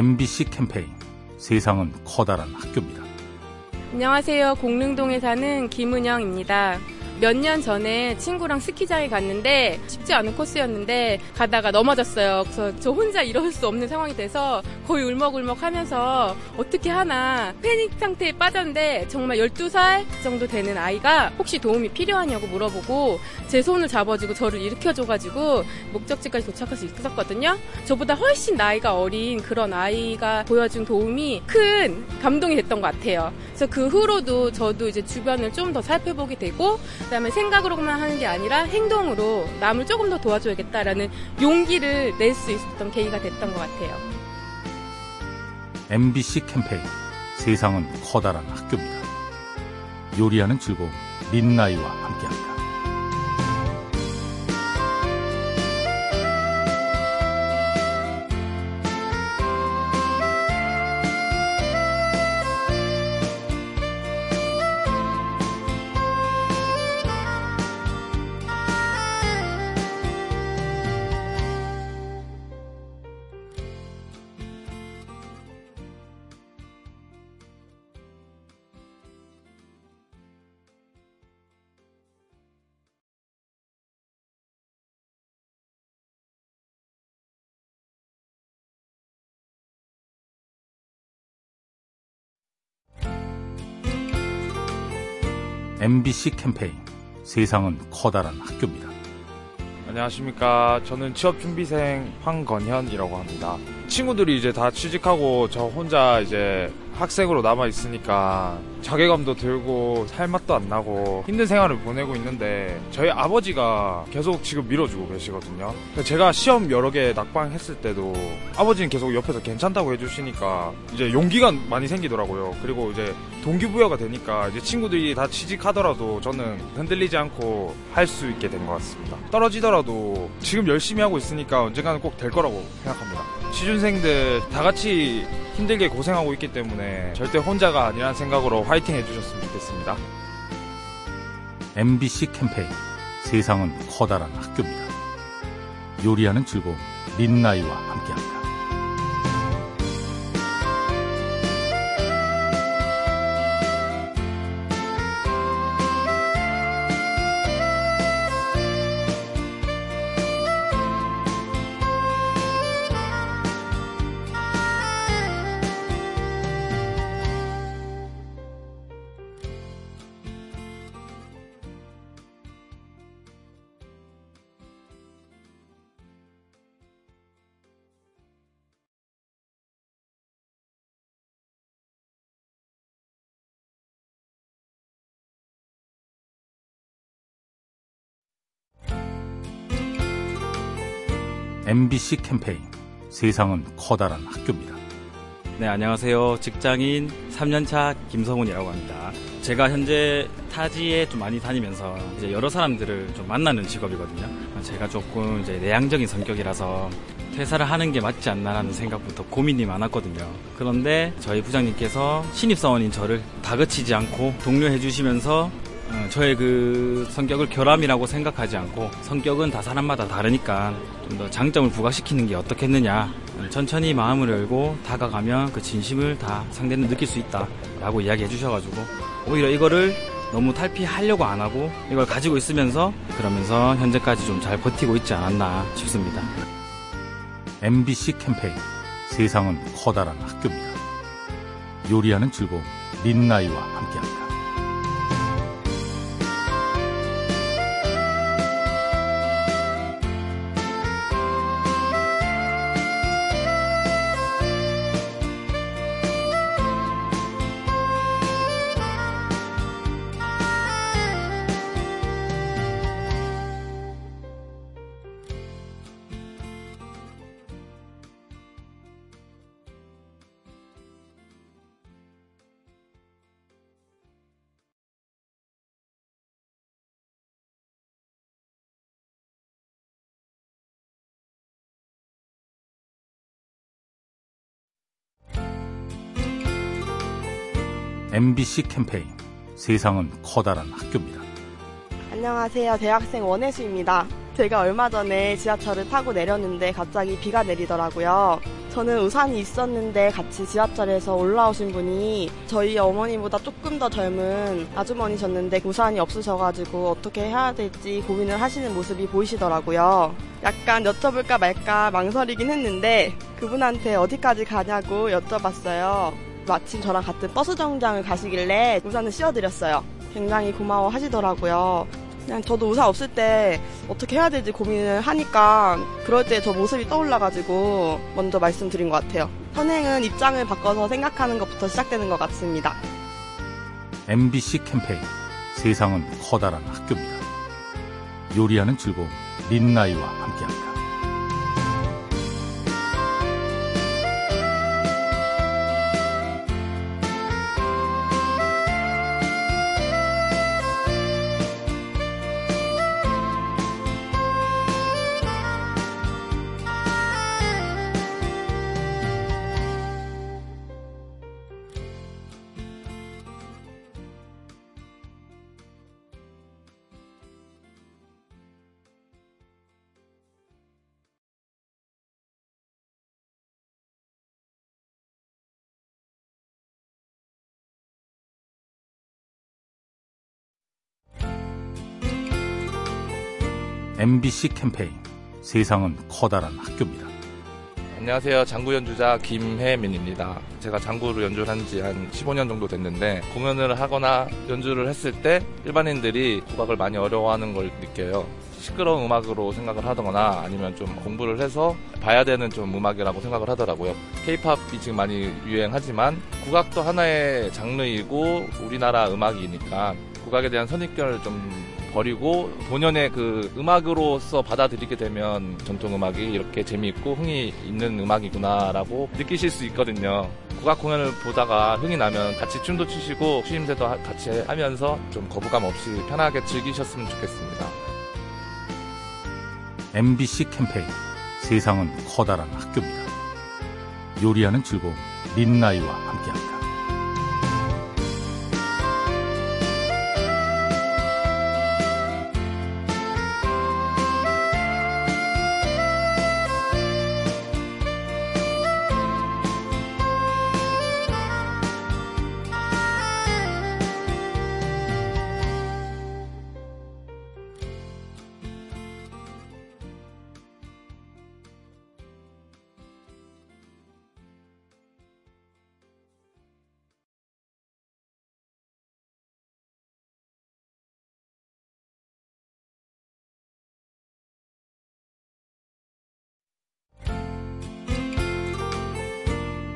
MBC 캠페인 세상은 커다란 학교입니다. 안녕하세요. 공릉동에 사는 김은영입니다. 몇 년 전에 친구랑 스키장에 갔는데 쉽지 않은 코스였는데 가다가 넘어졌어요. 그래서 저 혼자 이럴 수 없는 상황이 돼서 거의 울먹울먹 하면서 어떻게 하나 패닉 상태에 빠졌는데 정말 12살 정도 되는 아이가 혹시 도움이 필요하냐고 물어보고 제 손을 잡아주고 저를 일으켜줘가지고 목적지까지 도착할 수 있었거든요. 저보다 훨씬 나이가 어린 그런 아이가 보여준 도움이 큰 감동이 됐던 것 같아요. 그래서 그 후로도 저도 이제 주변을 좀 더 살펴보게 되고 그다음에 생각으로만 하는 게 아니라 행동으로 남을 조금 더 도와줘야겠다라는 용기를 낼 수 있었던 계기가 됐던 것 같아요. MBC 캠페인 세상은 커다란 학교입니다. 요리하는 즐거움 민나이와 함께합니다. MBC 캠페인 세상은 커다란 학교입니다. 안녕하십니까. 저는 취업준비생 황건현이라고 합니다. 친구들이 이제 다 취직하고 저 혼자 이제 학생으로 남아 있으니까 자괴감도 들고 살 맛도 안 나고 힘든 생활을 보내고 있는데 저희 아버지가 계속 지금 밀어주고 계시거든요. 제가 시험 여러 개 낙방했을 때도 아버지는 계속 옆에서 괜찮다고 해주시니까 이제 용기가 많이 생기더라고요. 그리고 이제 동기부여가 되니까 이제 친구들이 다 취직하더라도 저는 흔들리지 않고 할 수 있게 된 것 같습니다. 떨어지더라도 지금 열심히 하고 있으니까 언젠가는 꼭 될 거라고 생각합니다. 취준생들 다 같이 힘들게 고생하고 있기 때문에 절대 혼자가 아니라는 생각으로 화이팅 해주셨으면 좋겠습니다. MBC 캠페인 세상은 커다란 학교입니다. 요리하는 즐거움 민나이와 함께합니다. MBC 캠페인 세상은 커다란 학교입니다. 네, 안녕하세요. 직장인 3년차 김성훈이라고 합니다. 제가 현재 타지에 좀 많이 다니면서 이제 여러 사람들을 좀 만나는 직업이거든요. 제가 조금 이제 내향적인 성격이라서 퇴사를 하는 게 맞지 않나라는 생각부터 고민이 많았거든요. 그런데 저희 부장님께서 신입사원인 저를 다그치지 않고 독려해 주시면서 어, 저의 그 성격을 결함이라고 생각하지 않고 성격은 다 사람마다 다르니까 좀 더 장점을 부각시키는 게 어떻겠느냐 천천히 마음을 열고 다가가면 그 진심을 다 상대는 느낄 수 있다라고 이야기해 주셔가지고 오히려 이거를 너무 탈피하려고 안 하고 이걸 가지고 있으면서 그러면서 현재까지 좀 잘 버티고 있지 않았나 싶습니다. MBC 캠페인 세상은 커다란 학교입니다. 요리하는 즐거움 민나이와 함께합니다. MBC 캠페인 세상은 커다란 학교입니다. 안녕하세요. 대학생 원혜수입니다. 제가 얼마 전에 지하철을 타고 내렸는데 갑자기 비가 내리더라고요. 저는 우산이 있었는데 같이 지하철에서 올라오신 분이 저희 어머니보다 조금 더 젊은 아주머니셨는데 우산이 없으셔가지고 어떻게 해야 될지 고민을 하시는 모습이 보이시더라고요. 약간 여쭤볼까 말까 망설이긴 했는데 그분한테 어디까지 가냐고 여쭤봤어요. 마침 저랑 같은 버스 정장을 가시길래 우산을 씌워드렸어요. 굉장히 고마워 하시더라고요. 그냥 저도 우산 없을 때 어떻게 해야 될지 고민을 하니까 그럴 때 저 모습이 떠올라가지고 먼저 말씀드린 것 같아요. 선행은 입장을 바꿔서 생각하는 것부터 시작되는 것 같습니다. MBC 캠페인 세상은 커다란 학교입니다. 요리하는 즐거움 린나이와 함께합니다. MBC 캠페인 세상은 커다란 학교입니다. 안녕하세요. 장구 연주자 김혜민입니다. 제가 장구를 연주를 한 지 한 15년 정도 됐는데 공연을 하거나 연주를 했을 때 일반인들이 국악을 많이 어려워하는 걸 느껴요. 시끄러운 음악으로 생각을 하거나 아니면 좀 공부를 해서 봐야 되는 좀 음악이라고 생각을 하더라고요. 케이팝이 지금 많이 유행하지만 국악도 하나의 장르이고 우리나라 음악이니까 국악에 대한 선입견을 좀 버리고 본연의 그 음악으로서 받아들이게 되면 전통 음악이 이렇게 재미있고 흥이 있는 음악이구나라고 느끼실 수 있거든요. 국악 공연을 보다가 흥이 나면 같이 춤도 추시고 추임새도 같이 하면서 좀 거부감 없이 편하게 즐기셨으면 좋겠습니다. MBC 캠페인 세상은 커다란 학교입니다. 요리하는 즐거움 린나이와 함께합니다.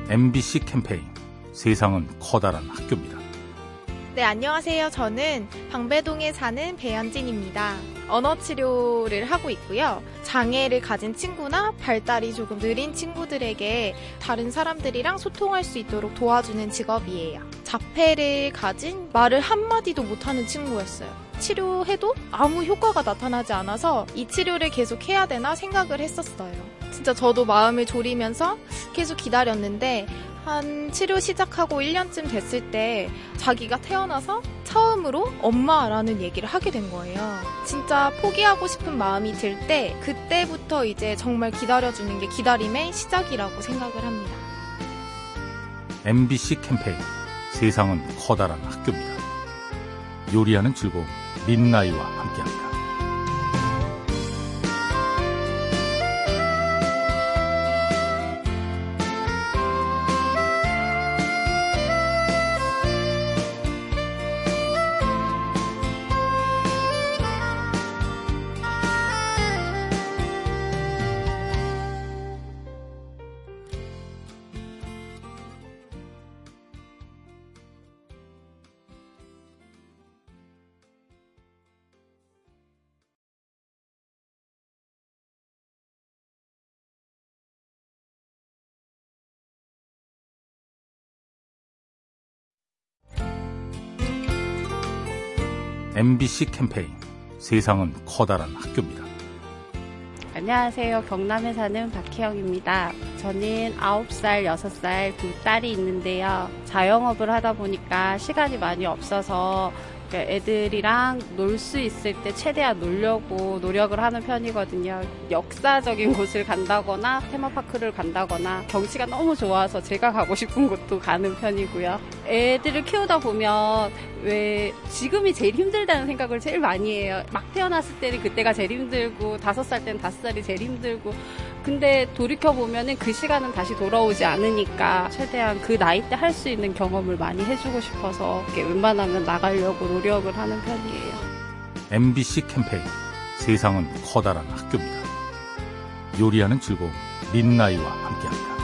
MBC 캠페인 세상은 커다란 학교입니다. 네, 안녕하세요. 저는 방배동에 사는 배현진입니다. 언어 치료를 하고 있고요. 장애를 가진 친구나 발달이 조금 느린 친구들에게 다른 사람들이랑 소통할 수 있도록 도와주는 직업이에요. 자폐를 가진 말을 한마디도 못하는 친구였어요. 치료해도 아무 효과가 나타나지 않아서 이 치료를 계속 해야 되나 생각을 했었어요. 진짜 저도 마음을 졸이면서 계속 기다렸는데 한 치료 시작하고 1년쯤 됐을 때 자기가 태어나서 처음으로 엄마라는 얘기를 하게 된 거예요. 진짜 포기하고 싶은 마음이 들 때 그때부터 이제 정말 기다려주는 게 기다림의 시작이라고 생각을 합니다. MBC 캠페인 세상은 커다란 학교입니다. 요리하는 즐거움 린나이와 함께합니다. MBC 캠페인 세상은 커다란 학교입니다. 안녕하세요. 경남에 사는 박혜영입니다. 저는 9살, 6살 두 딸이 있는데요. 자영업을 하다 보니까 시간이 많이 없어서 그러니까 애들이랑 놀 수 있을 때 최대한 놀려고 노력을 하는 편이거든요. 역사적인 곳을 간다거나 테마파크를 간다거나 경치가 너무 좋아서 제가 가고 싶은 곳도 가는 편이고요. 애들을 키우다 보면 왜 지금이 제일 힘들다는 생각을 제일 많이 해요. 막 태어났을 때는 그때가 제일 힘들고 다섯 살 때는 다섯 살이 제일 힘들고 근데 돌이켜 보면은 그 시간은 다시 돌아오지 않으니까 최대한 그 나이 때 할 수 있는 경험을 많이 해주고 싶어서 웬만하면 나가려고 노력을 하는 편이에요. MBC 캠페인 세상은 커다란 학교입니다. 요리하는 즐거움 민나이와 함께합니다.